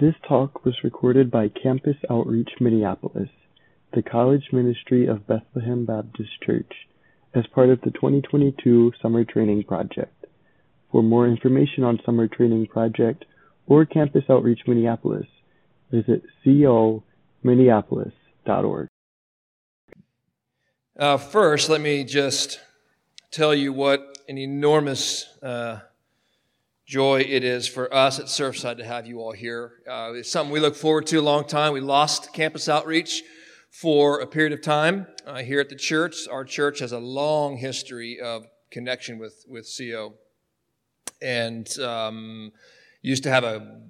This talk was recorded by Campus Outreach Minneapolis, the college ministry of Bethlehem Baptist Church, as part of the 2022 Summer Training Project. For more information on Summer Training Project or Campus Outreach Minneapolis, visit cominneapolis.org. Uh, first, let me just tell you what an enormous uh, joy it is for us at Surfside to have you all here. Uh, it's something we look forward to a long time. We lost campus outreach for a period of time uh, here at the church. Our church has a long history of connection with, with CO and um, used to have a,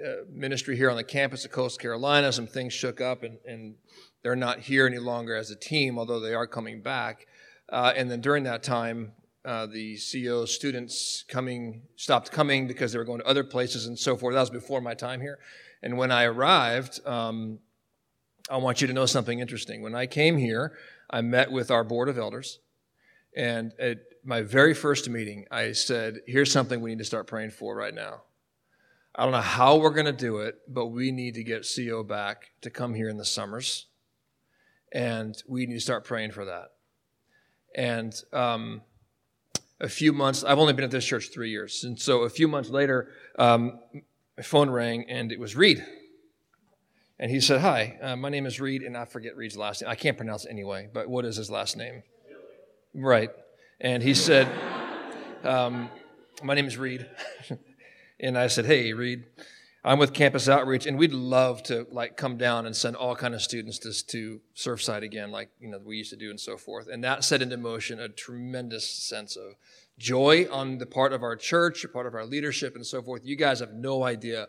a, ministry here on the campus of Coastal Carolina. Some things shook up and, and they're not here any longer as a team, although they are coming back. Uh, and then during that time, uh, the CO students coming stopped coming because they were going to other places and so forth. That was before my time here. And when I arrived, um, I want you to know something interesting. When I came here, I met with our board of elders, and at my very first meeting, I said, "Here's something we need to start praying for right now." I don't know how we're going to do it, but we need to get CO back to come here in the summers, and we need to start praying for that. And um, a few months, I've only been at this church three years. And so a few months later, um, my phone rang and it was Reed. And he said, Hi, uh, my name is Reed, and I forget Reed's last name. I can't pronounce it anyway, but what is his last name? Right. And he said, um, My name is Reed. and I said, Hey, Reed. I'm with Campus Outreach, and we'd love to like come down and send all kind of students to, to Surfside again, like you know we used to do, and so forth. And that set into motion a tremendous sense of joy on the part of our church, part of our leadership, and so forth. You guys have no idea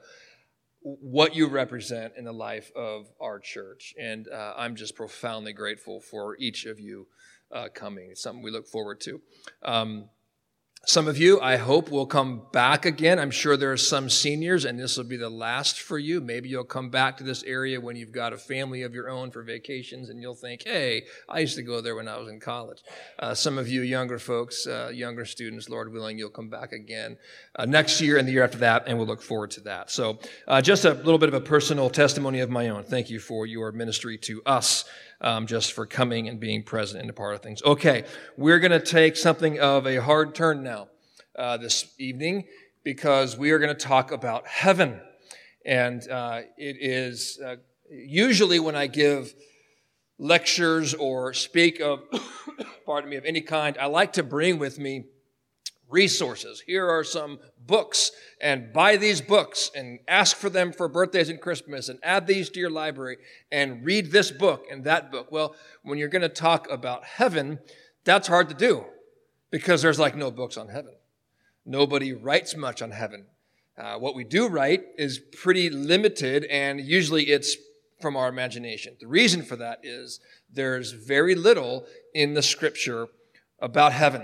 what you represent in the life of our church, and uh, I'm just profoundly grateful for each of you uh, coming. It's something we look forward to. Um, some of you, I hope, will come back again. I'm sure there are some seniors, and this will be the last for you. Maybe you'll come back to this area when you've got a family of your own for vacations, and you'll think, hey, I used to go there when I was in college. Uh, some of you younger folks, uh, younger students, Lord willing, you'll come back again uh, next year and the year after that, and we'll look forward to that. So, uh, just a little bit of a personal testimony of my own. Thank you for your ministry to us um, just for coming and being present and a part of things. Okay, we're going to take something of a hard turn now uh, this evening because we are going to talk about heaven. And uh, it is uh, usually when I give lectures or speak of, pardon me, of any kind, I like to bring with me resources. Here are some books, and buy these books and ask for them for birthdays and Christmas, and add these to your library and read this book and that book. Well, when you're going to talk about heaven, that's hard to do because there's like no books on heaven. Nobody writes much on heaven. Uh, what we do write is pretty limited, and usually it's from our imagination. The reason for that is there's very little in the scripture about heaven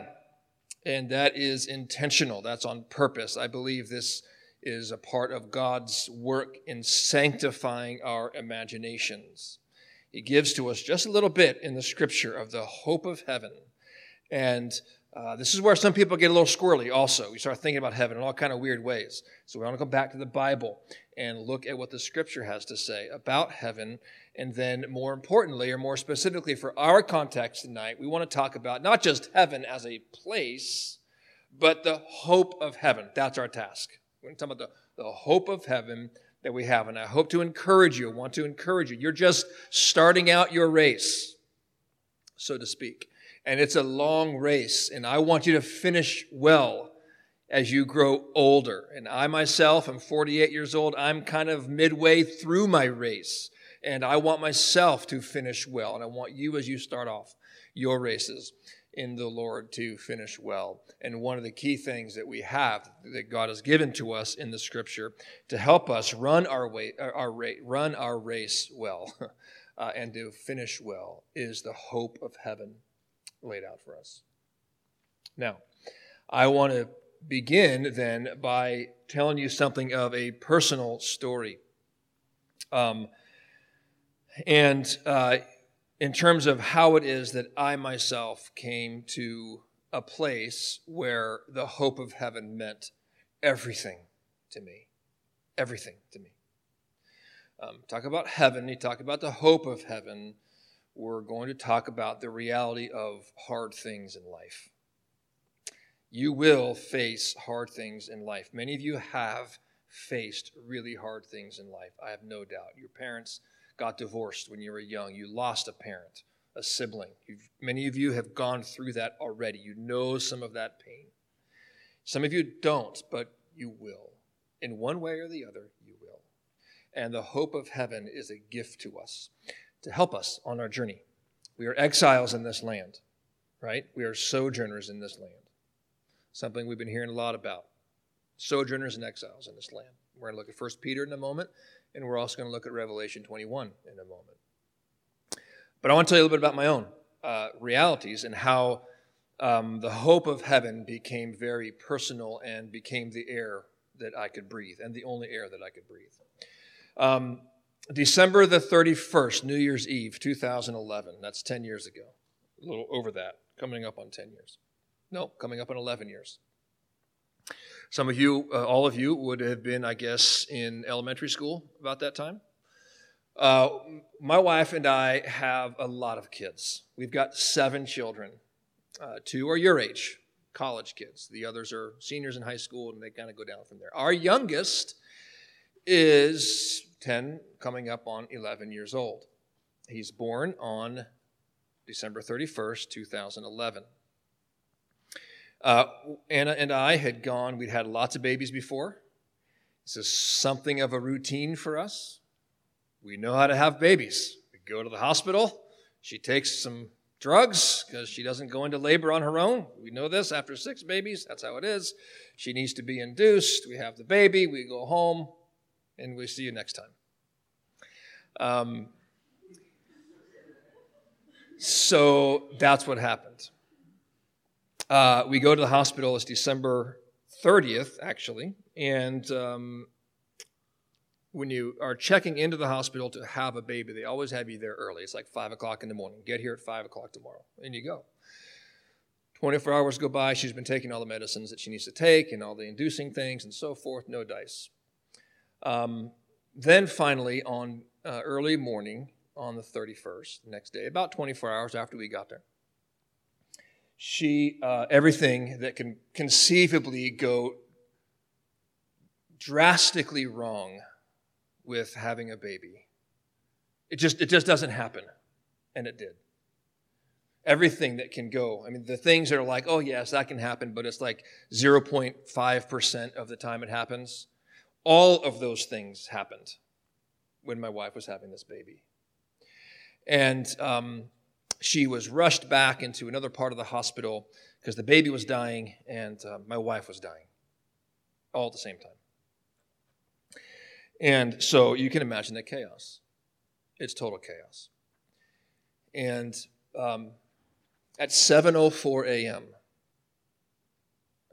and that is intentional. That's on purpose. I believe this is a part of God's work in sanctifying our imaginations. He gives to us just a little bit in the scripture of the hope of heaven. And uh, this is where some people get a little squirrely also. We start thinking about heaven in all kind of weird ways. So we want to go back to the Bible and look at what the scripture has to say about heaven and then, more importantly, or more specifically for our context tonight, we want to talk about not just heaven as a place, but the hope of heaven. That's our task. We're going to talk about the, the hope of heaven that we have. And I hope to encourage you, I want to encourage you. You're just starting out your race, so to speak. And it's a long race, and I want you to finish well as you grow older. And I myself am 48 years old. I'm kind of midway through my race. And I want myself to finish well. And I want you, as you start off your races in the Lord, to finish well. And one of the key things that we have that God has given to us in the Scripture to help us run our way, our rate, run our race well, uh, and to finish well is the hope of heaven laid out for us. Now, I want to begin then by telling you something of a personal story. Um, and uh, in terms of how it is that I myself came to a place where the hope of heaven meant everything to me. Everything to me. um, talk about heaven, you talk about the hope of heaven, we're going to talk about the reality of hard things in life. You will face hard things in life. Many of you have faced really hard things in life. I have no doubt. Your parents got divorced when you were young, you lost a parent, a sibling. You've, many of you have gone through that already. You know some of that pain. Some of you don't, but you will. In one way or the other, you will. And the hope of heaven is a gift to us to help us on our journey. We are exiles in this land, right? We are sojourners in this land. Something we've been hearing a lot about. Sojourners and exiles in this land. We're going to look at 1 Peter in a moment, and we're also going to look at Revelation 21 in a moment. But I want to tell you a little bit about my own uh, realities and how um, the hope of heaven became very personal and became the air that I could breathe and the only air that I could breathe. Um, December the 31st, New Year's Eve, 2011. That's 10 years ago. A little over that, coming up on 10 years. No, coming up on 11 years. Some of you, uh, all of you, would have been, I guess, in elementary school about that time. Uh, my wife and I have a lot of kids. We've got seven children. Uh, two are your age, college kids. The others are seniors in high school, and they kind of go down from there. Our youngest is 10, coming up on 11 years old. He's born on December 31st, 2011. Uh, Anna and I had gone, we'd had lots of babies before. This is something of a routine for us. We know how to have babies. We go to the hospital. She takes some drugs because she doesn't go into labor on her own. We know this after six babies. That's how it is. She needs to be induced. We have the baby. We go home and we see you next time. Um, so that's what happened. Uh, we go to the hospital. It's December 30th, actually. And um, when you are checking into the hospital to have a baby, they always have you there early. It's like 5 o'clock in the morning. Get here at 5 o'clock tomorrow. And you go. 24 hours go by. She's been taking all the medicines that she needs to take and all the inducing things and so forth. No dice. Um, then finally, on uh, early morning on the 31st, the next day, about 24 hours after we got there, she, uh, everything that can conceivably go drastically wrong with having a baby. It just, it just doesn't happen. And it did. Everything that can go. I mean, the things that are like, oh, yes, that can happen, but it's like 0.5% of the time it happens. All of those things happened when my wife was having this baby. And um, she was rushed back into another part of the hospital because the baby was dying and uh, my wife was dying all at the same time. And so you can imagine the chaos. It's total chaos. And um, at 7:04 a.m.,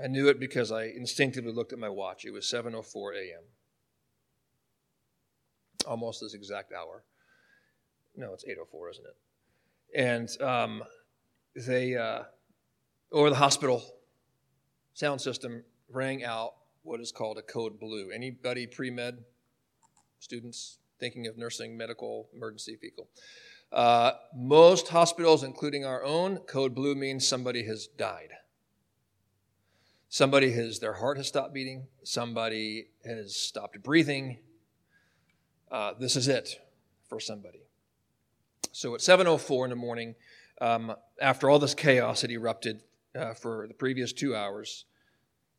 I knew it because I instinctively looked at my watch. It was 7:04 a.m. Almost this exact hour. No, it's 8:04, isn't it? And um, they, uh, or the hospital sound system rang out what is called a code blue. Anybody pre med students thinking of nursing, medical, emergency, fecal? Uh, most hospitals, including our own, code blue means somebody has died. Somebody has, their heart has stopped beating. Somebody has stopped breathing. Uh, this is it for somebody. So at 7:04 in the morning, um, after all this chaos had erupted uh, for the previous two hours,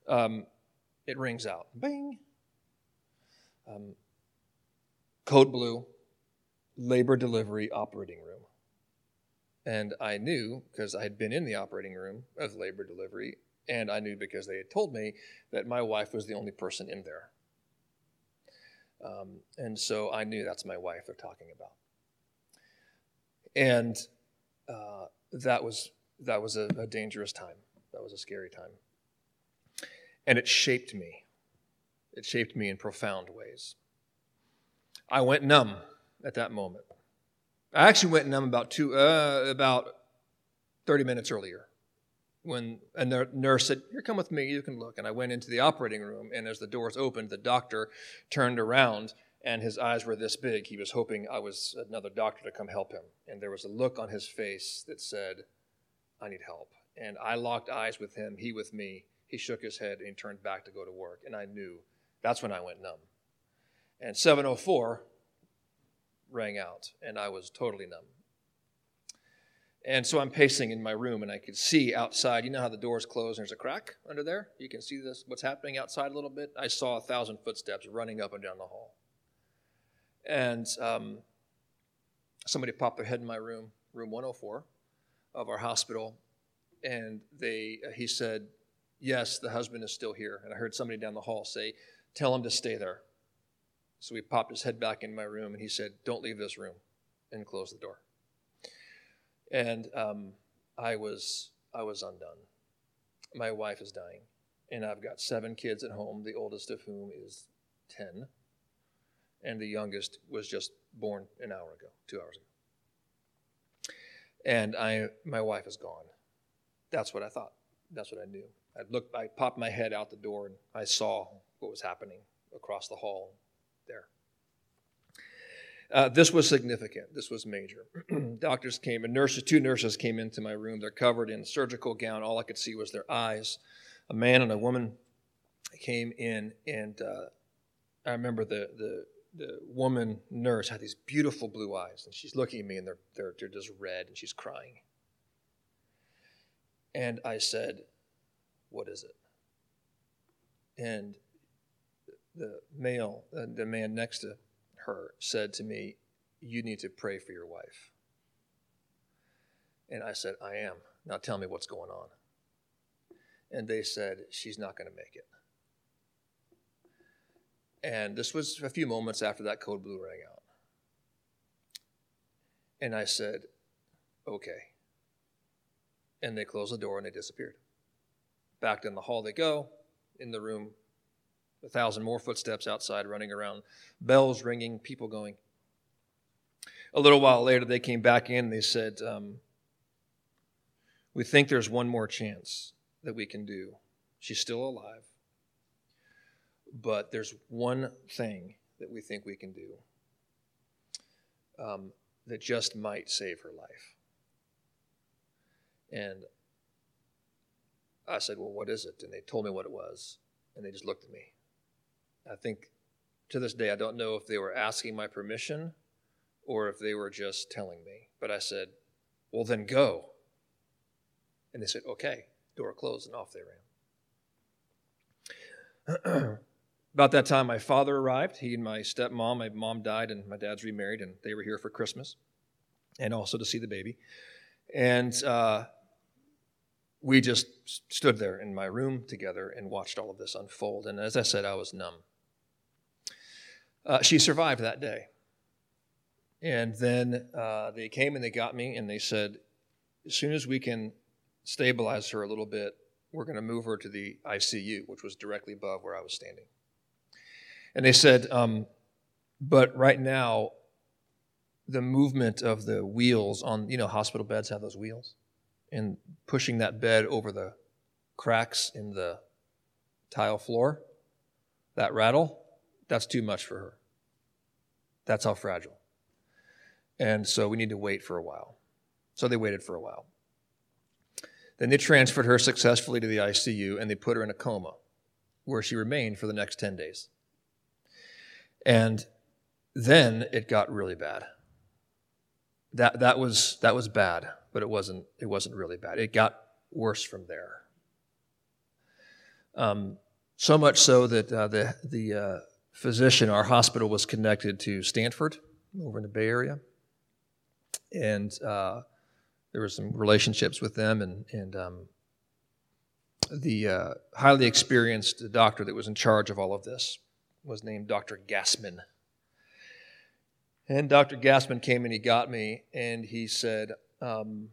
um, it rings out. Bing. Um, code blue, labor delivery operating room. And I knew because I had been in the operating room of labor delivery, and I knew because they had told me that my wife was the only person in there. Um, and so I knew that's my wife they're talking about. And uh, that was that was a, a dangerous time. That was a scary time. And it shaped me. It shaped me in profound ways. I went numb at that moment. I actually went numb about two, uh, about 30 minutes earlier when a nurse said, Here, come with me, you can look. And I went into the operating room, and as the doors opened, the doctor turned around and his eyes were this big. He was hoping I was another doctor to come help him. And there was a look on his face that said, I need help. And I locked eyes with him, he with me. He shook his head and he turned back to go to work. And I knew that's when I went numb. And 704 rang out, and I was totally numb. And so I'm pacing in my room, and I could see outside. You know how the doors close and there's a crack under there? You can see this, what's happening outside a little bit. I saw a thousand footsteps running up and down the hall. And um, somebody popped their head in my room, room 104 of our hospital, and they uh, he said, "Yes, the husband is still here." And I heard somebody down the hall say, "Tell him to stay there." So he popped his head back in my room, and he said, "Don't leave this room," and closed the door. And um, I was I was undone. My wife is dying, and I've got seven kids at home. The oldest of whom is ten and the youngest was just born an hour ago, two hours ago. And I, my wife is gone. That's what I thought. That's what I knew. I looked, I popped my head out the door and I saw what was happening across the hall there. Uh, this was significant. This was major. Doctors came, and nurses, two nurses came into my room. They're covered in surgical gown. All I could see was their eyes. A man and a woman came in, and uh, I remember the, the the woman nurse had these beautiful blue eyes, and she's looking at me, and they're, they're, they're just red, and she's crying. And I said, What is it? And the male, uh, the man next to her, said to me, You need to pray for your wife. And I said, I am. Now tell me what's going on. And they said, She's not going to make it. And this was a few moments after that code blue rang out. And I said, okay. And they closed the door and they disappeared. Back in the hall they go, in the room, a thousand more footsteps outside running around, bells ringing, people going. A little while later, they came back in they said, um, We think there's one more chance that we can do. She's still alive but there's one thing that we think we can do um, that just might save her life. And I said, Well, what is it? And they told me what it was. And they just looked at me. I think to this day, I don't know if they were asking my permission or if they were just telling me. But I said, Well, then go. And they said, Okay. Door closed, and off they ran. About that time, my father arrived. He and my stepmom, my mom died, and my dad's remarried, and they were here for Christmas and also to see the baby. And uh, we just stood there in my room together and watched all of this unfold. And as I said, I was numb. Uh, she survived that day. And then uh, they came and they got me, and they said, as soon as we can stabilize her a little bit, we're going to move her to the ICU, which was directly above where I was standing. And they said, um, but right now, the movement of the wheels on, you know, hospital beds have those wheels, and pushing that bed over the cracks in the tile floor, that rattle, that's too much for her. That's how fragile. And so we need to wait for a while. So they waited for a while. Then they transferred her successfully to the ICU and they put her in a coma where she remained for the next 10 days. And then it got really bad. That, that, was, that was bad, but it wasn't, it wasn't really bad. It got worse from there. Um, so much so that uh, the, the uh, physician, our hospital was connected to Stanford over in the Bay Area. And uh, there were some relationships with them, and, and um, the uh, highly experienced doctor that was in charge of all of this was named Dr. Gassman. And Dr. Gassman came and he got me and he said, um,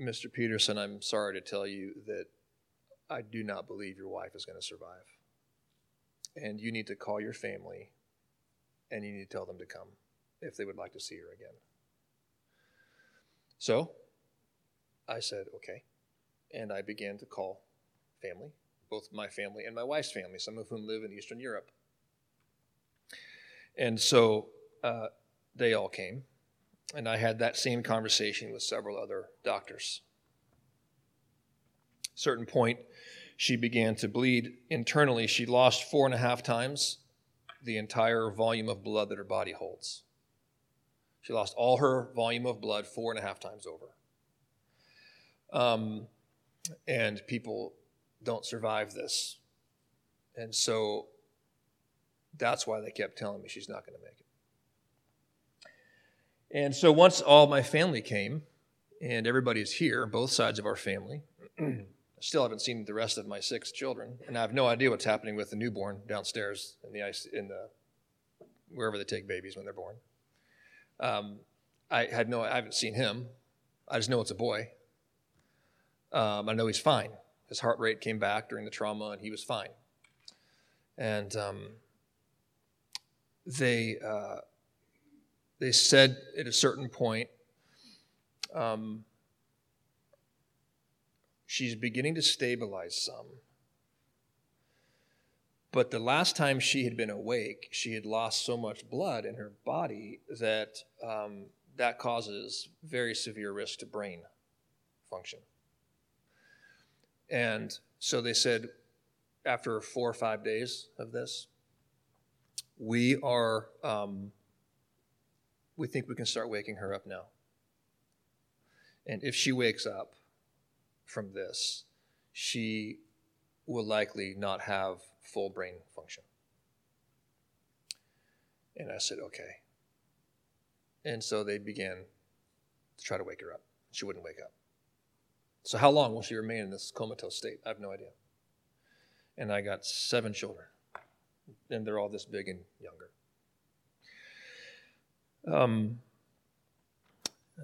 Mr. Peterson, I'm sorry to tell you that I do not believe your wife is going to survive. And you need to call your family and you need to tell them to come if they would like to see her again. So I said, okay. And I began to call family both my family and my wife's family, some of whom live in Eastern Europe. And so uh, they all came, and I had that same conversation with several other doctors. certain point, she began to bleed internally. She lost four and a half times the entire volume of blood that her body holds. She lost all her volume of blood four and a half times over. Um, and people don't survive this. And so that's why they kept telling me she's not going to make it. And so once all my family came, and everybody's here, both sides of our family, I still haven't seen the rest of my six children, and I have no idea what's happening with the newborn downstairs in the ice in the wherever they take babies when they're born. Um, I had no, I haven't seen him. I just know it's a boy. Um, I know he's fine. His heart rate came back during the trauma, and he was fine. And um, they uh, they said at a certain point. Um, she's beginning to stabilize some. But the last time she had been awake, she had lost so much blood in her body that um, that causes very severe risk to brain function. And so they said, after four or five days of this, we are, um, we think we can start waking her up now. And if she wakes up, from this, she will likely not have full brain function. And I said, okay. And so they began to try to wake her up. She wouldn't wake up. So, how long will she remain in this comatose state? I have no idea. And I got seven children, and they're all this big and younger. Um,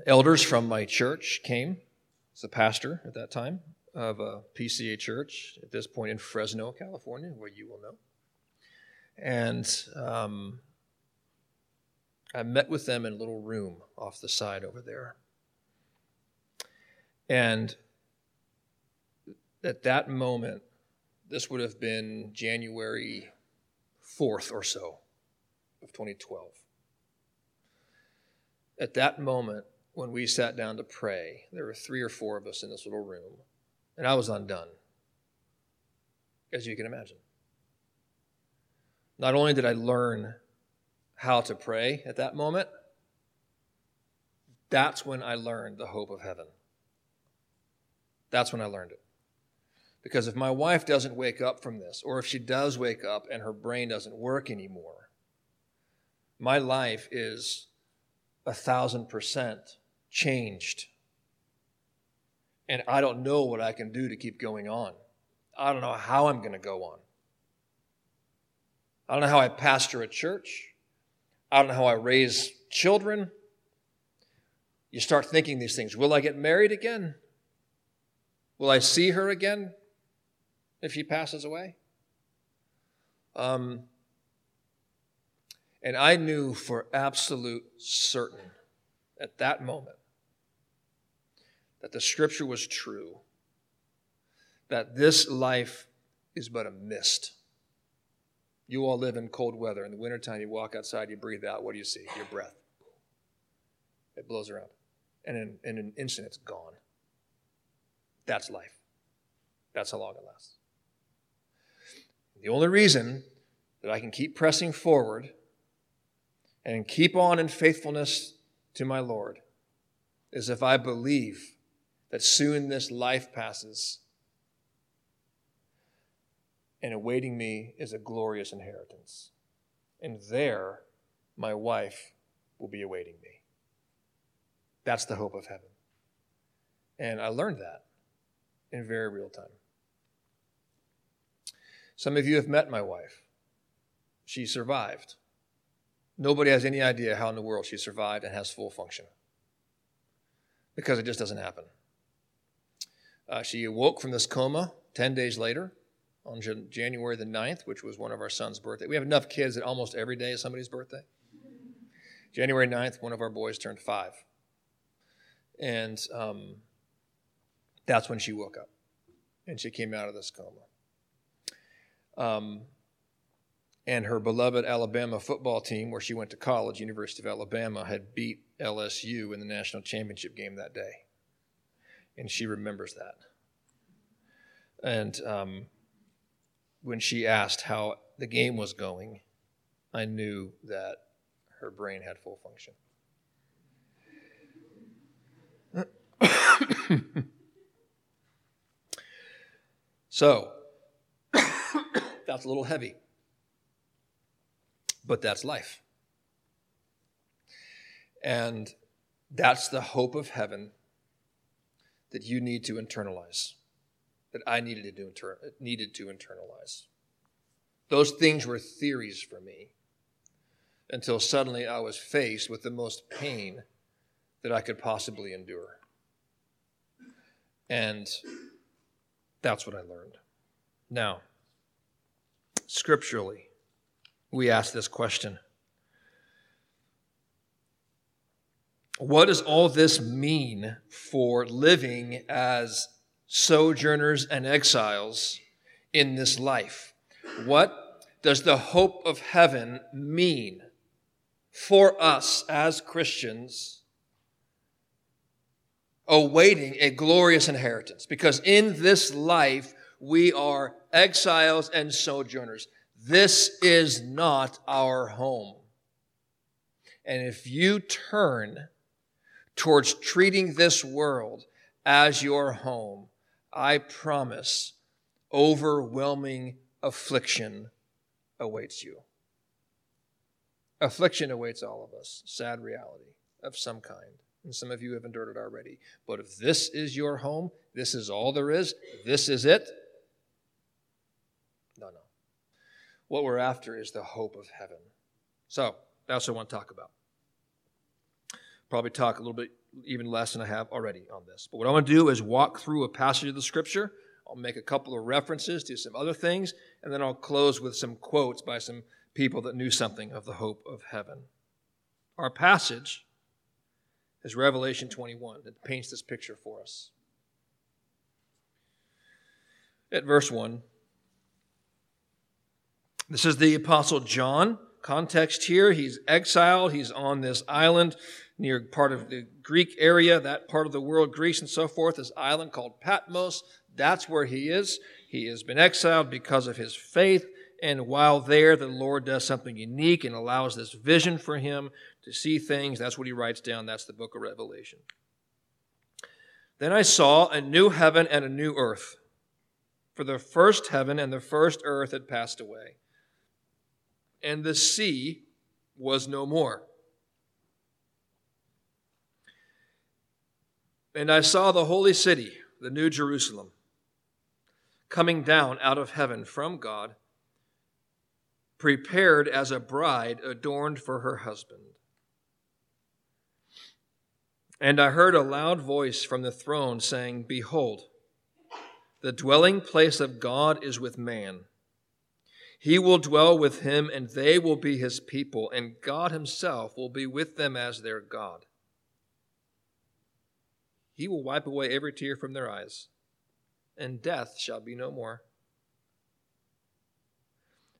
elders from my church came was a pastor at that time of a PCA church, at this point in Fresno, California, where you will know. And um, I met with them in a little room off the side over there. And at that moment, this would have been January 4th or so of 2012. At that moment, when we sat down to pray, there were three or four of us in this little room, and I was undone, as you can imagine. Not only did I learn how to pray at that moment, that's when I learned the hope of heaven. That's when I learned it. Because if my wife doesn't wake up from this, or if she does wake up and her brain doesn't work anymore, my life is a thousand percent changed. And I don't know what I can do to keep going on. I don't know how I'm going to go on. I don't know how I pastor a church. I don't know how I raise children. You start thinking these things. Will I get married again? Will I see her again if she passes away? Um, and I knew for absolute certain at that moment that the scripture was true, that this life is but a mist. You all live in cold weather. In the wintertime, you walk outside, you breathe out. What do you see? Your breath. It blows around. And in, in an instant, it's gone. That's life. That's how long it lasts. The only reason that I can keep pressing forward and keep on in faithfulness to my Lord is if I believe that soon this life passes, and awaiting me is a glorious inheritance. And there, my wife will be awaiting me. That's the hope of heaven. And I learned that in very real time. Some of you have met my wife. She survived. Nobody has any idea how in the world she survived and has full function because it just doesn't happen. Uh, she awoke from this coma 10 days later on Jan- January the 9th, which was one of our son's birthday. We have enough kids that almost every day is somebody's birthday. January 9th, one of our boys turned five. And um, that's when she woke up and she came out of this coma. Um, and her beloved Alabama football team, where she went to college, University of Alabama, had beat LSU in the national championship game that day. And she remembers that. And um, when she asked how the game was going, I knew that her brain had full function. so, that's a little heavy. But that's life. And that's the hope of heaven that you need to internalize, that I needed to, inter- needed to internalize. Those things were theories for me until suddenly I was faced with the most pain that I could possibly endure. And that's what I learned. Now, scripturally, we ask this question What does all this mean for living as sojourners and exiles in this life? What does the hope of heaven mean for us as Christians awaiting a glorious inheritance? Because in this life, we are exiles and sojourners. This is not our home. And if you turn towards treating this world as your home, I promise overwhelming affliction awaits you. Affliction awaits all of us, sad reality of some kind. And some of you have endured it already. But if this is your home, this is all there is, this is it, What we're after is the hope of heaven. So, that's what I want to talk about. Probably talk a little bit even less than I have already on this. But what I want to do is walk through a passage of the scripture. I'll make a couple of references to some other things, and then I'll close with some quotes by some people that knew something of the hope of heaven. Our passage is Revelation 21 that paints this picture for us. At verse 1, this is the Apostle John. Context here, he's exiled. He's on this island near part of the Greek area, that part of the world, Greece and so forth, this island called Patmos. That's where he is. He has been exiled because of his faith. And while there, the Lord does something unique and allows this vision for him to see things. That's what he writes down. That's the book of Revelation. Then I saw a new heaven and a new earth. For the first heaven and the first earth had passed away and the sea was no more. And I saw the holy city, the New Jerusalem, coming down out of heaven from God, prepared as a bride adorned for her husband. And I heard a loud voice from the throne saying, Behold, the dwelling place of God is with man he will dwell with him, and they will be his people, and God himself will be with them as their God. He will wipe away every tear from their eyes, and death shall be no more.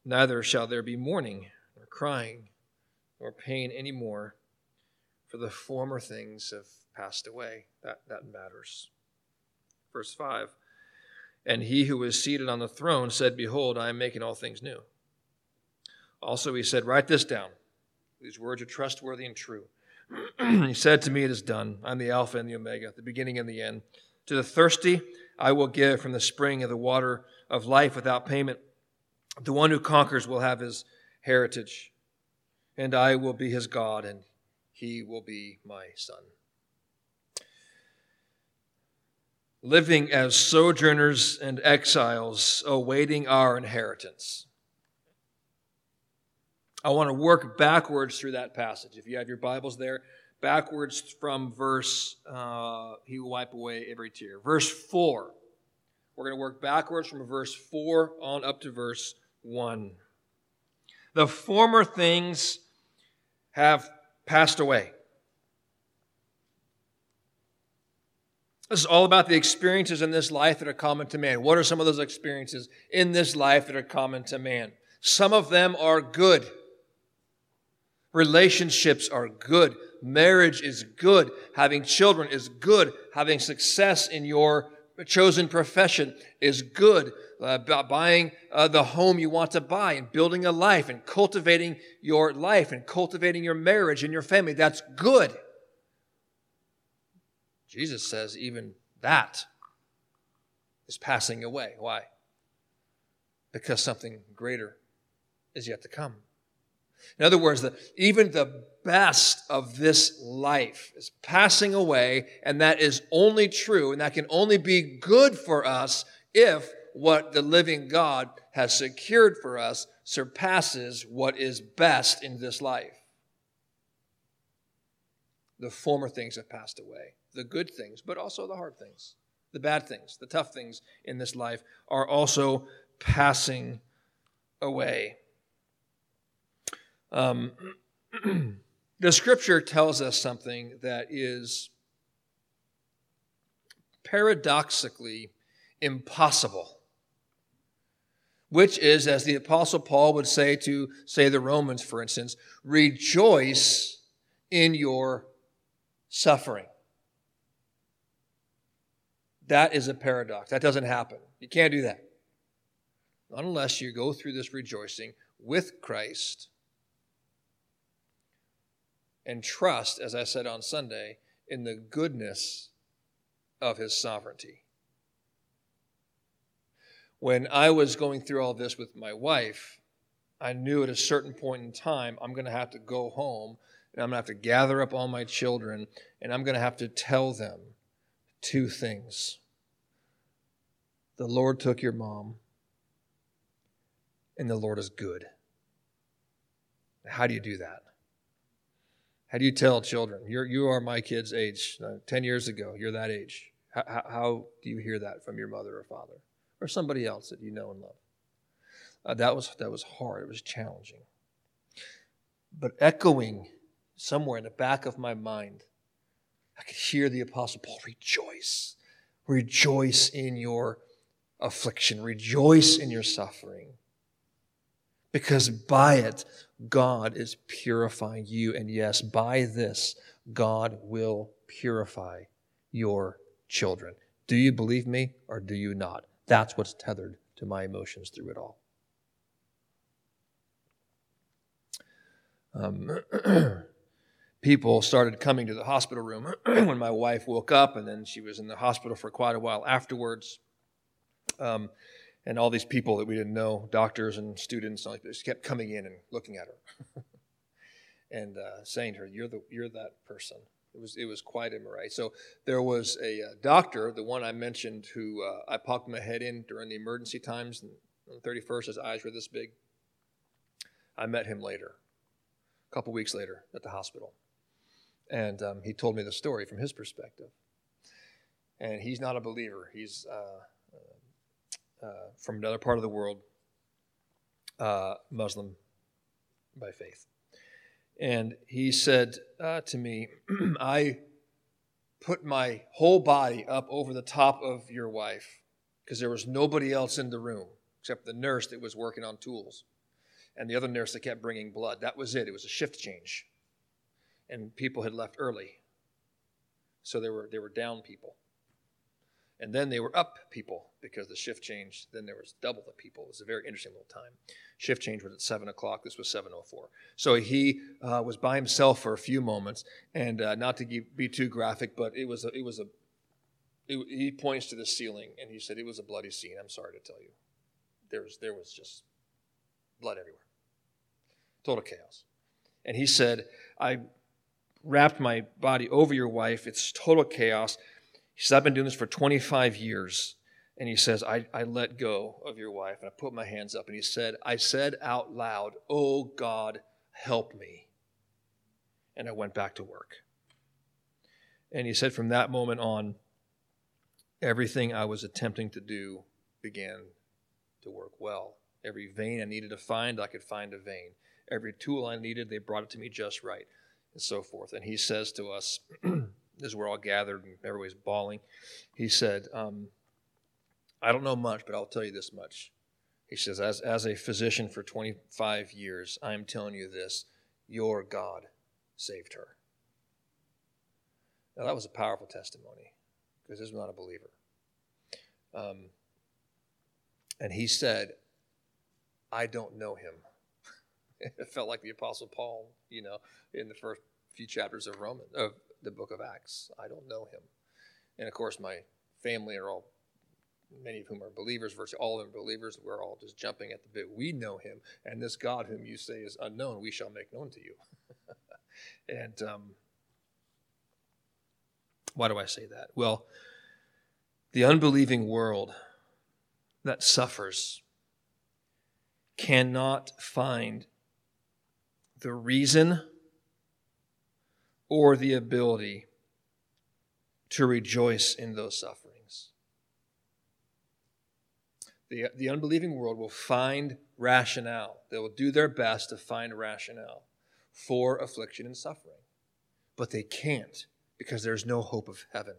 Neither shall there be mourning, nor crying, nor pain any more, for the former things have passed away. That, that matters. Verse 5 and he who was seated on the throne said, Behold, I am making all things new. Also, he said, Write this down. These words are trustworthy and true. he said to me, It is done. I'm the Alpha and the Omega, the beginning and the end. To the thirsty, I will give from the spring of the water of life without payment. The one who conquers will have his heritage, and I will be his God, and he will be my son. Living as sojourners and exiles awaiting our inheritance. I want to work backwards through that passage. If you have your Bibles there, backwards from verse, uh, He will wipe away every tear. Verse 4. We're going to work backwards from verse 4 on up to verse 1. The former things have passed away. This is all about the experiences in this life that are common to man. What are some of those experiences in this life that are common to man? Some of them are good. Relationships are good. Marriage is good. Having children is good. Having success in your chosen profession is good. Uh, buying uh, the home you want to buy and building a life and cultivating your life and cultivating your marriage and your family, that's good. Jesus says even that is passing away. Why? Because something greater is yet to come. In other words, the, even the best of this life is passing away, and that is only true, and that can only be good for us if what the living God has secured for us surpasses what is best in this life. The former things have passed away, the good things, but also the hard things, the bad things, the tough things in this life are also passing away. Um, the scripture tells us something that is paradoxically impossible which is as the apostle paul would say to say the romans for instance rejoice in your suffering that is a paradox that doesn't happen you can't do that not unless you go through this rejoicing with christ and trust, as I said on Sunday, in the goodness of his sovereignty. When I was going through all this with my wife, I knew at a certain point in time I'm going to have to go home and I'm going to have to gather up all my children and I'm going to have to tell them two things. The Lord took your mom, and the Lord is good. How do you do that? How do you tell children? You're, you are my kid's age. Uh, 10 years ago, you're that age. How, how, do you hear that from your mother or father or somebody else that you know and love? Uh, that, was, that was hard. It was challenging. But echoing somewhere in the back of my mind, I could hear the Apostle Paul rejoice. Rejoice in your affliction, rejoice in your suffering. Because by it, God is purifying you. And yes, by this, God will purify your children. Do you believe me or do you not? That's what's tethered to my emotions through it all. Um, people started coming to the hospital room when my wife woke up, and then she was in the hospital for quite a while afterwards. Um, and all these people that we didn't know, doctors and students, and just kept coming in and looking at her and uh, saying to her, "You're the you're that person." It was it was quite a array. So there was a uh, doctor, the one I mentioned, who uh, I popped my head in during the emergency times. And on the 31st, his eyes were this big. I met him later, a couple weeks later, at the hospital, and um, he told me the story from his perspective. And he's not a believer. He's uh, from another part of the world, uh, Muslim by faith. And he said uh, to me, I put my whole body up over the top of your wife because there was nobody else in the room except the nurse that was working on tools and the other nurse that kept bringing blood. That was it. It was a shift change. And people had left early. So there were, there were down people. And then they were up people because the shift changed. Then there was double the people. It was a very interesting little time. Shift change was at 7 o'clock. This was 7.04. So he uh, was by himself for a few moments. And uh, not to be too graphic, but it was a, it was a it, he points to the ceiling and he said it was a bloody scene. I'm sorry to tell you. There was, there was just blood everywhere. Total chaos. And he said, I wrapped my body over your wife. It's total chaos. He says, I've been doing this for 25 years. And he says, I, I let go of your wife. And I put my hands up. And he said, I said out loud, Oh God, help me. And I went back to work. And he said, from that moment on, everything I was attempting to do began to work well. Every vein I needed to find, I could find a vein. Every tool I needed, they brought it to me just right, and so forth. And he says to us, as we're all gathered and everybody's bawling, he said, um, I don't know much, but I'll tell you this much. He says, as, as a physician for 25 years, I'm telling you this your God saved her. Now, that was a powerful testimony because this was not a believer. Um, and he said, I don't know him. it felt like the Apostle Paul, you know, in the first few chapters of Roman of the book of Acts. I don't know him. And of course, my family are all, many of whom are believers, virtually all of them believers. We're all just jumping at the bit. We know him, and this God whom you say is unknown, we shall make known to you. and um, why do I say that? Well, the unbelieving world that suffers cannot find the reason or the ability to rejoice in those sufferings. The, the unbelieving world will find rationale. They will do their best to find rationale for affliction and suffering. But they can't because there's no hope of heaven.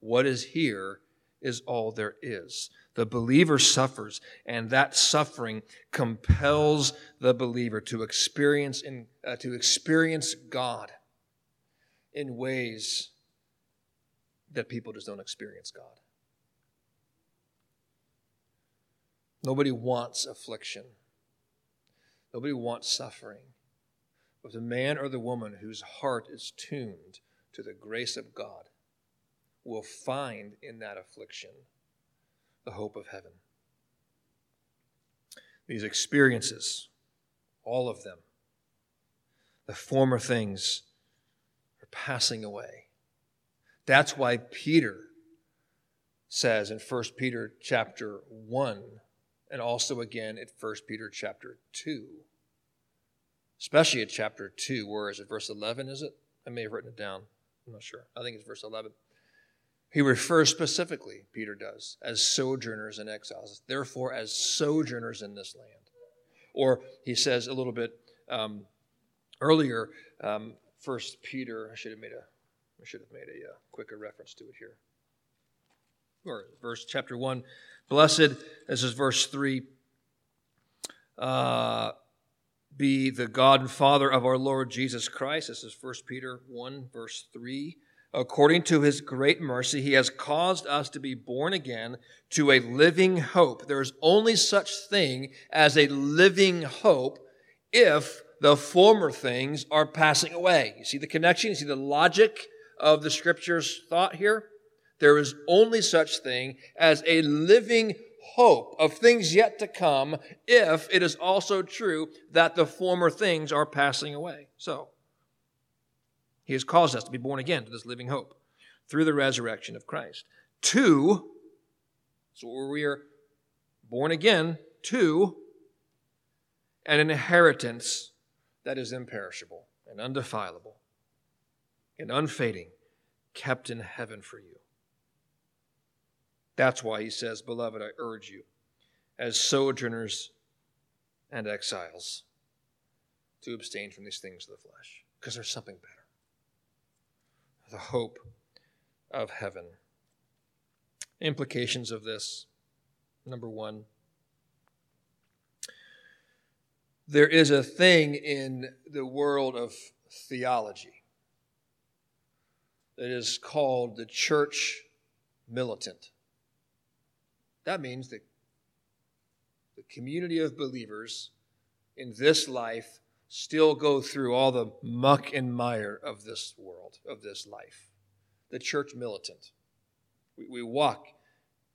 What is here is all there is. The believer suffers, and that suffering compels the believer to experience, in, uh, to experience God in ways that people just don't experience God. Nobody wants affliction. Nobody wants suffering. But the man or the woman whose heart is tuned to the grace of God will find in that affliction the hope of heaven. These experiences, all of them, the former things passing away. That's why Peter says in 1 Peter chapter 1 and also again at 1 Peter chapter 2. Especially at chapter 2, where is it? Verse 11, is it? I may have written it down. I'm not sure. I think it's verse 11. He refers specifically, Peter does, as sojourners and exiles. Therefore, as sojourners in this land. Or he says a little bit um, earlier, um, First Peter. I should have made a, I should have made a uh, quicker reference to it here. Or verse chapter one, blessed. This is verse three. Uh, be the God and Father of our Lord Jesus Christ. This is First Peter one, verse three according to his great mercy, he has caused us to be born again to a living hope. There is only such thing as a living hope if the former things are passing away. You see the connection? You see the logic of the scripture's thought here? There is only such thing as a living hope of things yet to come if it is also true that the former things are passing away. So, he has caused us to be born again to this living hope through the resurrection of Christ. Two, so we are born again, to an inheritance that is imperishable and undefilable and unfading, kept in heaven for you. That's why he says, Beloved, I urge you, as sojourners and exiles, to abstain from these things of the flesh, because there's something better the hope of heaven. Implications of this number one, there is a thing in the world of theology that is called the church militant. That means that the community of believers in this life still go through all the muck and mire of this world, of this life. The church militant. We, we walk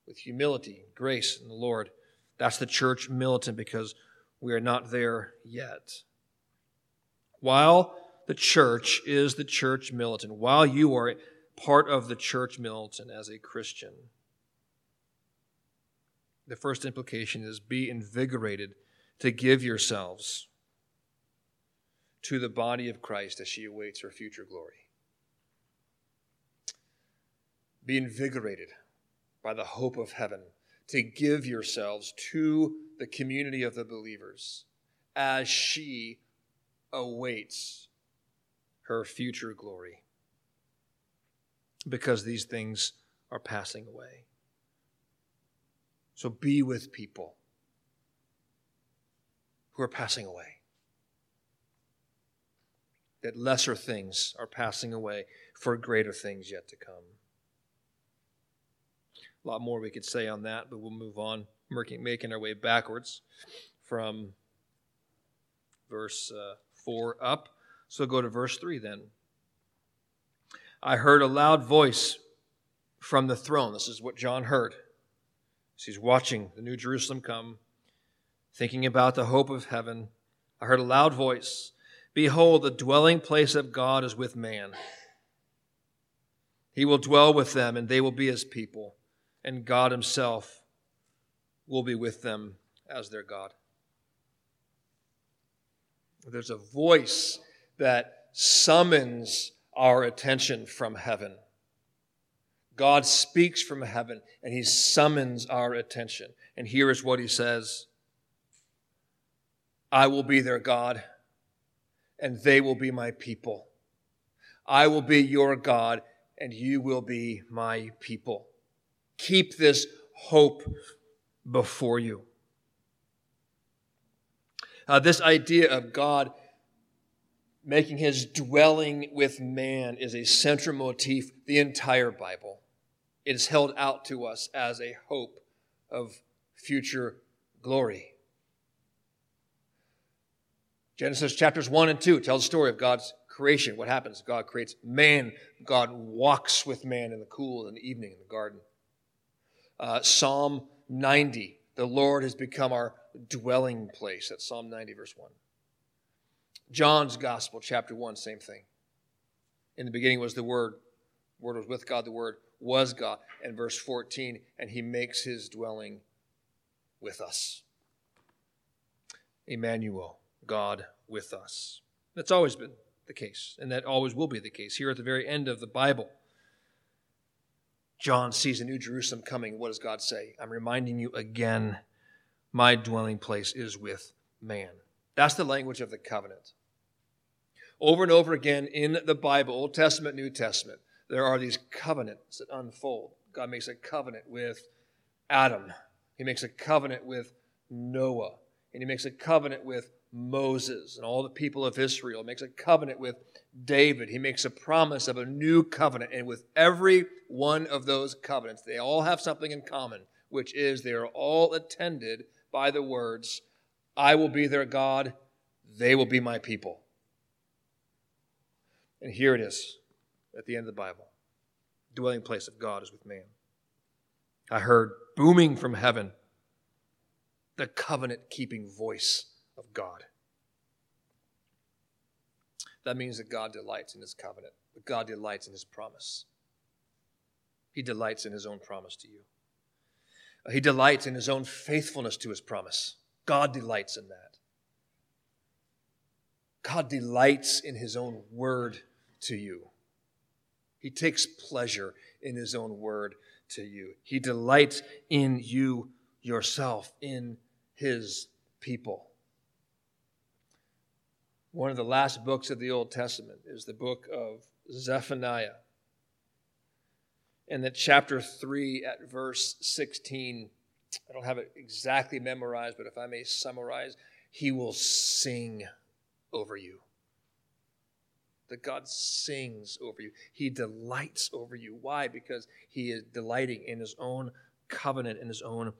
with humility, grace in the Lord. That's the church militant because we are not there yet. While the church is the church militant, while you are part of the church militant as a Christian, the first implication is be invigorated to give yourselves to the body of Christ as she awaits her future glory. Be invigorated by the hope of heaven to give yourselves to the community of the believers as she awaits her future glory. Because these things are passing away. So be with people who are passing away. That lesser things are passing away for greater things yet to come. A lot more we could say on that, but we'll move on, making our way backwards from verse uh, 4 up. So go to verse 3 then. I heard a loud voice from the throne. This is what John heard. As he's watching the New Jerusalem come, thinking about the hope of heaven. I heard a loud voice Behold, the dwelling place of God is with man. He will dwell with them, and they will be his people, and God himself will be with them as their God. There's a voice that summons our attention from heaven. God speaks from heaven and he summons our attention. And here is what he says I will be their God, and they will be my people. I will be your God, and you will be my people. Keep this hope before you. Uh, this idea of God making his dwelling with man is a central motif the entire Bible. It is held out to us as a hope of future glory. Genesis chapters 1 and 2 tell the story of God's creation. What happens? God creates man. God walks with man in the cool in the evening in the garden. Uh, Psalm 90, the Lord has become our dwelling place. That's Psalm 90, verse 1. John's Gospel, chapter 1, same thing. In the beginning was the Word. The Word was with God. The Word was God. And verse 14, and He makes His dwelling with us. Emmanuel, God with us. That's always been the case, and that always will be the case. Here at the very end of the Bible, John sees a new Jerusalem coming. What does God say? I'm reminding you again, my dwelling place is with man. That's the language of the covenant. Over and over again in the Bible, Old Testament, New Testament, there are these covenants that unfold. God makes a covenant with Adam, He makes a covenant with Noah, and He makes a covenant with Moses and all the people of Israel. He makes a covenant with David. He makes a promise of a new covenant. And with every one of those covenants, they all have something in common, which is they are all attended by the words, I will be their God, they will be my people. And here it is at the end of the Bible. "The dwelling place of God is with man. I heard booming from heaven the covenant keeping voice of God. That means that God delights in his covenant, that God delights in his promise. He delights in his own promise to you. He delights in his own faithfulness to his promise. God delights in that. God delights in his own word to you. He takes pleasure in his own word to you. He delights in you yourself, in his people. One of the last books of the Old Testament is the book of Zephaniah. And that chapter 3 at verse 16, I don't have it exactly memorized, but if I may summarize, he will sing over you that God sings over you. He delights over you. Why? Because he is delighting in his own covenant, in his own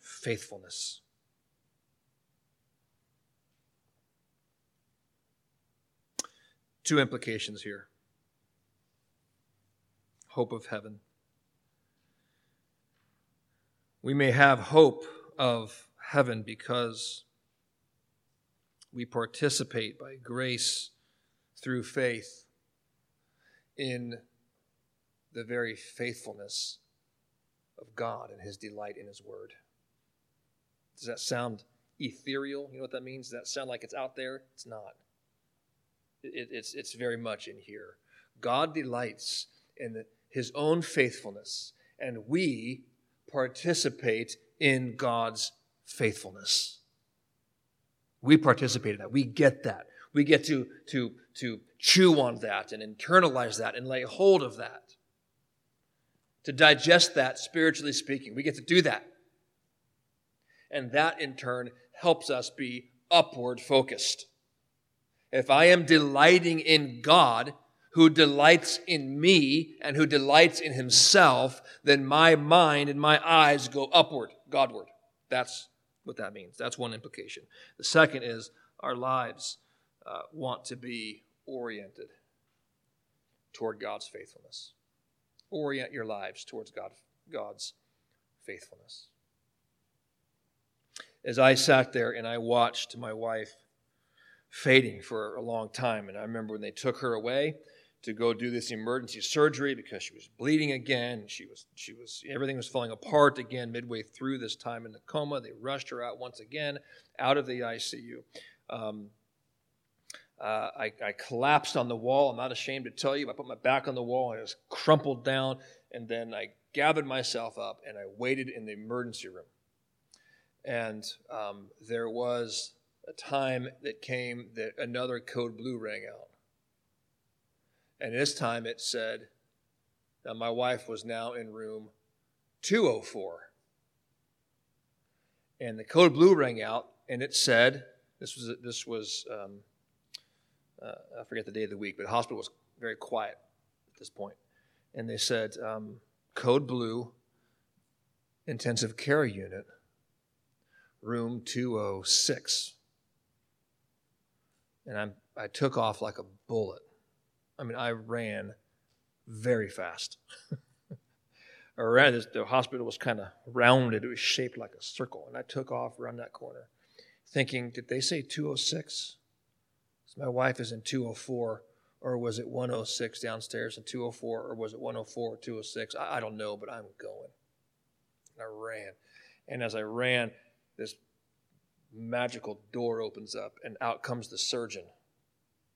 faithfulness. Two implications here hope of heaven. We may have hope of heaven because we participate by grace through faith in the very faithfulness of God and his delight in his word. Does that sound ethereal? You know what that means? Does that sound like it's out there? It's not. It, it's, it's very much in here. God delights in his own faithfulness, and we participate in God's faithfulness. We participate in that. We get that. We get to, to, to chew on that and internalize that and lay hold of that. To digest that, spiritually speaking. We get to do that. And that in turn helps us be upward focused. If I am delighting in God, who delights in me and who delights in himself, then my mind and my eyes go upward, Godward. That's what that means. That's one implication. The second is our lives uh, want to be oriented toward God's faithfulness. Orient your lives towards God, God's faithfulness. As I sat there and I watched my wife fading for a long time, and I remember when they took her away to go do this emergency surgery because she was bleeding again. She was, she was, everything was falling apart again midway through this time in the coma. They rushed her out once again out of the ICU. Um, uh, I, I, collapsed on the wall. I'm not ashamed to tell you. I put my back on the wall. And I was crumpled down, and then I gathered myself up and I waited in the emergency room. And um, there was a time that came that another code blue rang out. And this time it said, now my wife was now in room 204. And the code blue rang out, and it said, this was, this was um, uh, I forget the day of the week, but the hospital was very quiet at this point. And they said, um, code blue, intensive care unit, room 206. And I'm, I took off like a bullet. I mean, I ran very fast. I ran, the hospital was kind of rounded, it was shaped like a circle. And I took off around that corner, thinking, did they say 206? So my wife is in 204, or was it 106 downstairs in 204, or was it 104 or 206? I, I don't know, but I'm going. And I ran. And as I ran, this magical door opens up, and out comes the surgeon.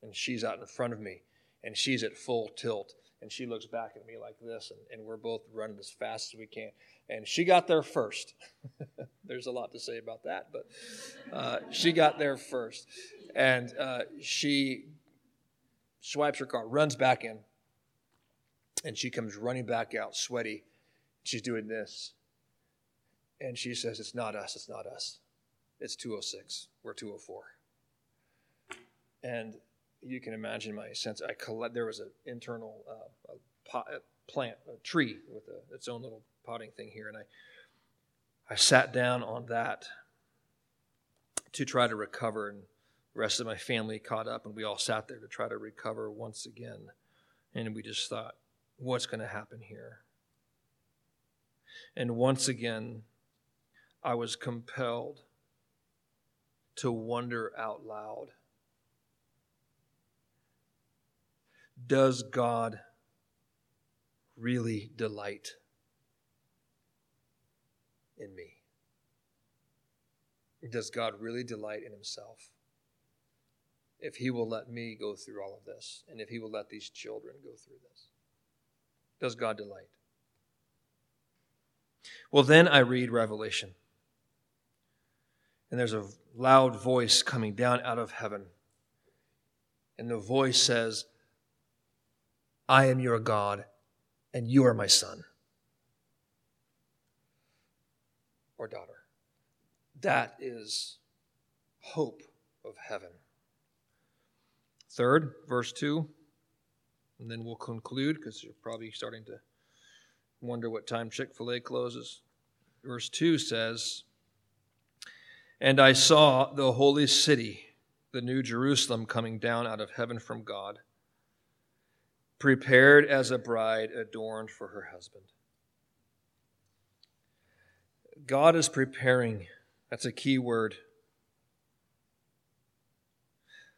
And she's out in front of me and she's at full tilt. And she looks back at me like this and, and we're both running as fast as we can. And she got there first. There's a lot to say about that but uh, she got there first. And uh, she swipes her card runs back in and she comes running back out sweaty. She's doing this. And she says it's not us. It's not us it's 206 we're 204 and you can imagine my sense. I collect. There was an internal uh, a pot, a plant, a tree with a, its own little potting thing here, and I I sat down on that to try to recover, and the rest of my family caught up, and we all sat there to try to recover once again, and we just thought, what's going to happen here? And once again, I was compelled to wonder out loud Does God really delight in me? Does God really delight in himself? If he will let me go through all of this, and if he will let these children go through this, does God delight? Well, then I read Revelation, and there's a loud voice coming down out of heaven. And the voice says, I am your God, and you are my son or daughter. That is hope of heaven. Third, verse 2, and then we'll conclude because you're probably starting to wonder what time Chick fil A closes. Verse 2 says, And I saw the holy city, the new Jerusalem, coming down out of heaven from God prepared as a bride adorned for her husband. God is preparing, that's a key word,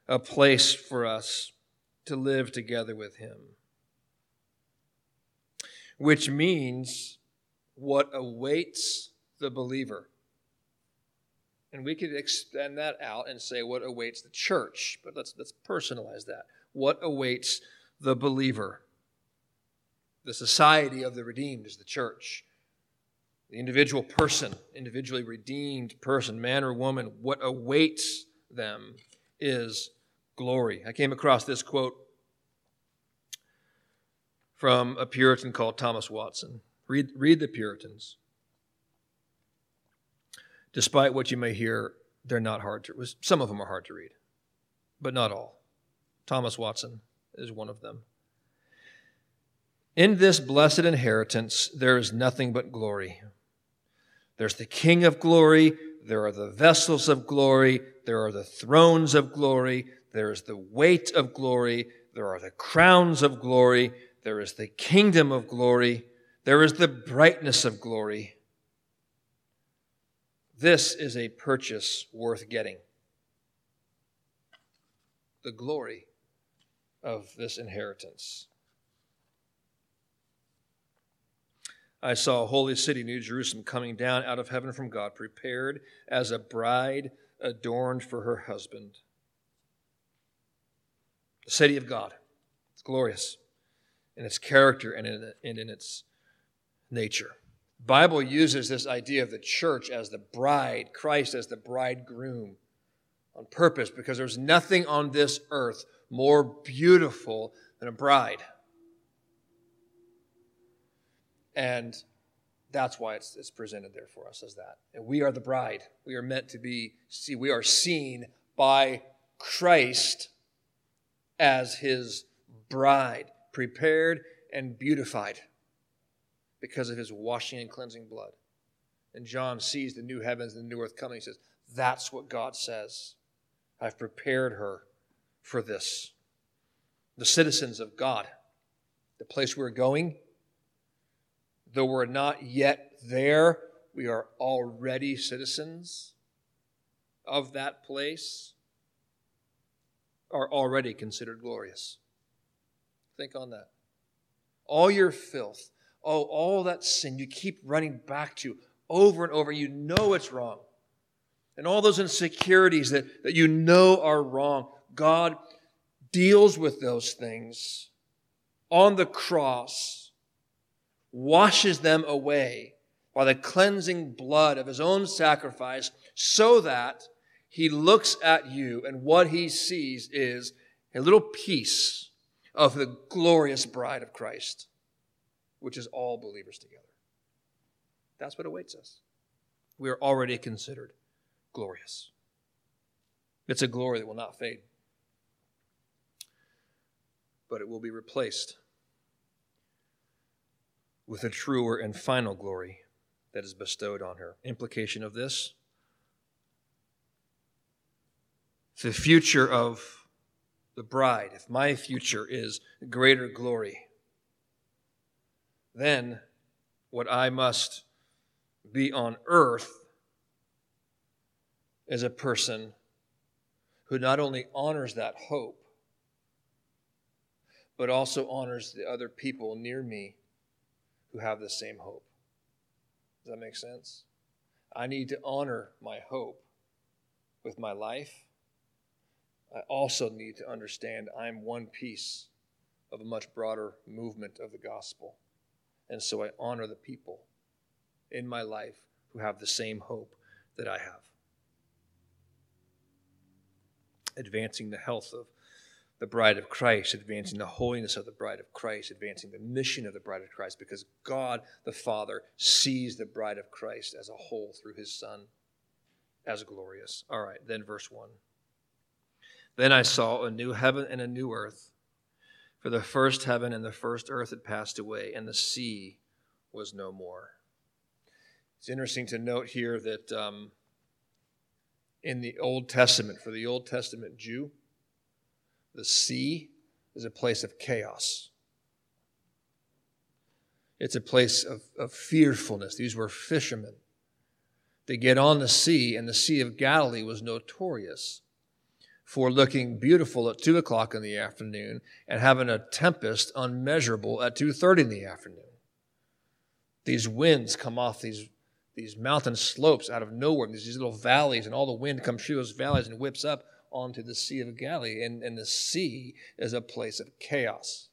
a place for us to live together with Him. Which means what awaits the believer. And we could extend that out and say what awaits the church, but let's, let's personalize that. What awaits the believer. The society of the redeemed is the church. The individual person, individually redeemed person, man or woman, what awaits them is glory. I came across this quote from a Puritan called Thomas Watson. Read, read the Puritans. Despite what you may hear, they're not hard to some of them are hard to read, but not all. Thomas Watson is one of them. In this blessed inheritance, there is nothing but glory. There's the King of glory, there are the vessels of glory, there are the thrones of glory, there is the weight of glory, there are the crowns of glory, there is the kingdom of glory, there is the brightness of glory. This is a purchase worth getting. The glory of this inheritance. I saw a holy city, New Jerusalem, coming down out of heaven from God, prepared as a bride adorned for her husband. The city of God. It's glorious in its character and in, in its nature. Bible uses this idea of the church as the bride, Christ as the bridegroom on purpose because there's nothing on this earth more beautiful than a bride. And that's why it's, it's presented there for us as that. And we are the bride. We are meant to be, see, we are seen by Christ as his bride, prepared and beautified because of his washing and cleansing blood. And John sees the new heavens and the new earth coming. He says, That's what God says. I've prepared her for this. The citizens of God, the place we're going, though we're not yet there, we are already citizens of that place, are already considered glorious. Think on that. All your filth, oh, all that sin you keep running back to over and over, you know it's wrong. And all those insecurities that, that you know are wrong, God deals with those things on the cross, washes them away by the cleansing blood of his own sacrifice, so that he looks at you and what he sees is a little piece of the glorious bride of Christ which is all believers together. That's what awaits us. We are already considered glorious. It's a glory that will not fade, but it will be replaced with a truer and final glory that is bestowed on her. Implication of this the future of the bride, if my future is greater glory, then what I must be on earth is a person who not only honors that hope, but also honors the other people near me who have the same hope. Does that make sense? I need to honor my hope with my life. I also need to understand I'm one piece of a much broader movement of the gospel. And so I honor the people in my life who have the same hope that I have. Advancing the health of the bride of Christ, advancing the holiness of the bride of Christ, advancing the mission of the bride of Christ, because God the Father sees the bride of Christ as a whole through his Son as glorious. All right, then verse 1. Then I saw a new heaven and a new earth. For the first heaven and the first earth had passed away, and the sea was no more. It's interesting to note here that um, in the Old Testament, for the Old Testament Jew, the sea is a place of chaos. It's a place of, of fearfulness. These were fishermen. They get on the sea, and the Sea of Galilee was notorious for looking beautiful at 2 o'clock in the afternoon and having a tempest unmeasurable at 2.30 in the afternoon. These winds come off these, these mountain slopes out of nowhere these little valleys and all the wind comes through those valleys and whips up onto the sea of galilee. And, and the sea is a place of chaos.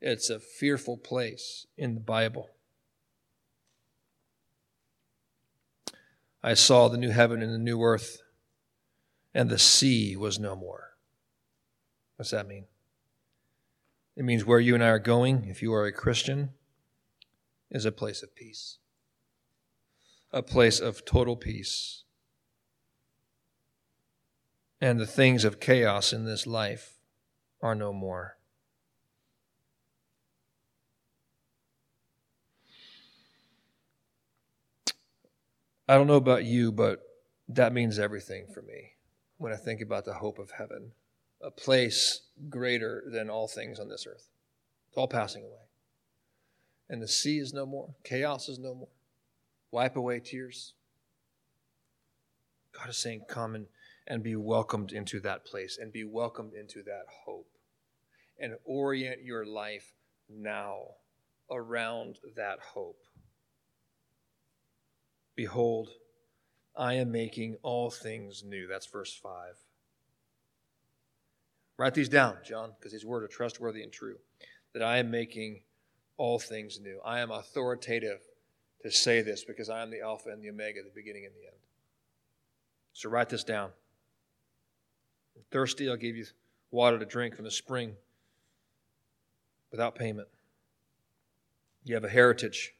It's a fearful place in the bible. I saw the new heaven and the new earth and the sea was no more. What's that mean? It means where you and I are going, if you are a Christian, is a place of peace, a place of total peace, and the things of chaos in this life are no more. I don't know about you, but that means everything for me when I think about the hope of heaven, a place greater than all things on this earth. It's all passing away. And the sea is no more, chaos is no more. Wipe away tears. God is saying, Come and, and be welcomed into that place and be welcomed into that hope. And orient your life now around that hope. Behold, I am making all things new. That's verse 5. Write these down, John, because these words are trustworthy and true. That I am making all things new. I am authoritative to say this because I am the Alpha and the Omega, the beginning and the end. So write this down. thirsty, I'll give you water to drink from the spring without payment. You have a heritage.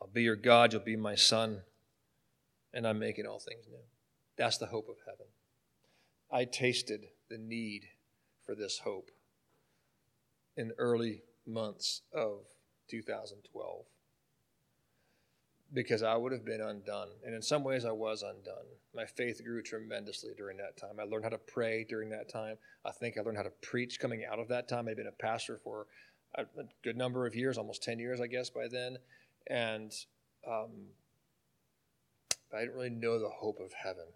I'll be your God, you'll be my son, and I'm making all things new. That's the hope of heaven. I tasted the need for this hope in early months of 2012 because I would have been undone. And in some ways, I was undone. My faith grew tremendously during that time. I learned how to pray during that time. I think I learned how to preach coming out of that time. I'd been a pastor for a, good number of years, almost 10 years, I guess, by then. And um, I didn't really know the hope of heaven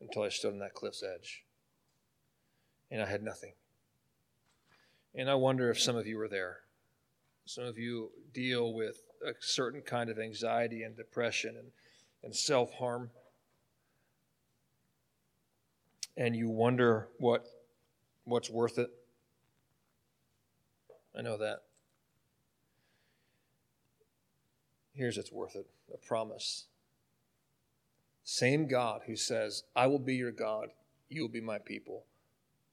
until I stood on that cliff's edge. And I had nothing. And I wonder if some of you were there. Some of you deal with a certain kind of anxiety and depression and, and self harm. And you wonder what what's worth it. I know that. Here's what's worth it a promise. Same God who says, I will be your God, you will be my people.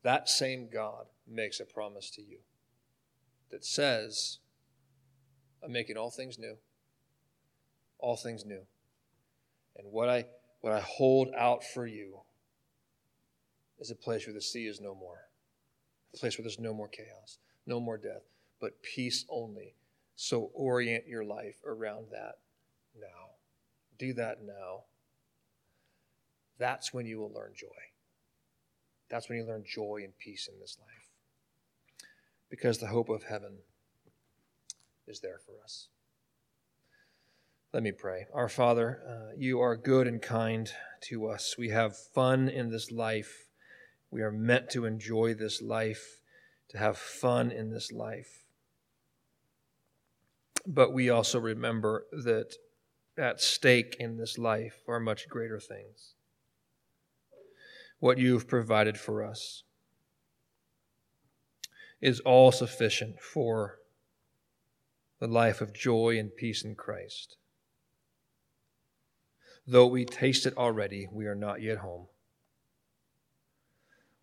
That same God makes a promise to you that says, I'm making all things new. All things new. And what I what I hold out for you is a place where the sea is no more. A place where there's no more chaos, no more death, but peace only. So orient your life around that now. Do that now. That's when you will learn joy. That's when you learn joy and peace in this life. Because the hope of heaven is there for us. Let me pray. Our Father, uh, you are good and kind to us. We have fun in this life. We are meant to enjoy this life, to have fun in this life. But we also remember that at stake in this life are much greater things. What you've provided for us is all sufficient for the life of joy and peace in Christ. Though we taste it already, we are not yet home.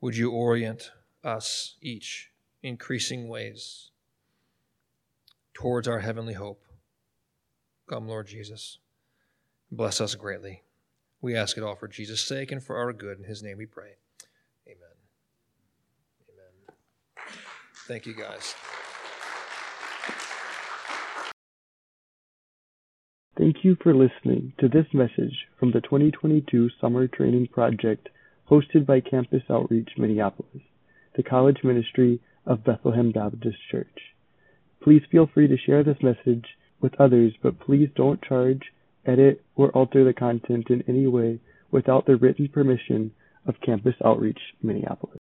Would you orient us each increasing ways towards our heavenly hope? Come, Lord Jesus. Bless us greatly. We ask it all for Jesus' sake and for our good. In his name we pray. Amen. Amen. Thank you, guys. Thank you for listening to this message from the 2022 Summer Training Project hosted by Campus Outreach Minneapolis, the college ministry of Bethlehem Baptist Church. Please feel free to share this message with others, but please don't charge, edit, or alter the content in any way without the written permission of Campus Outreach Minneapolis.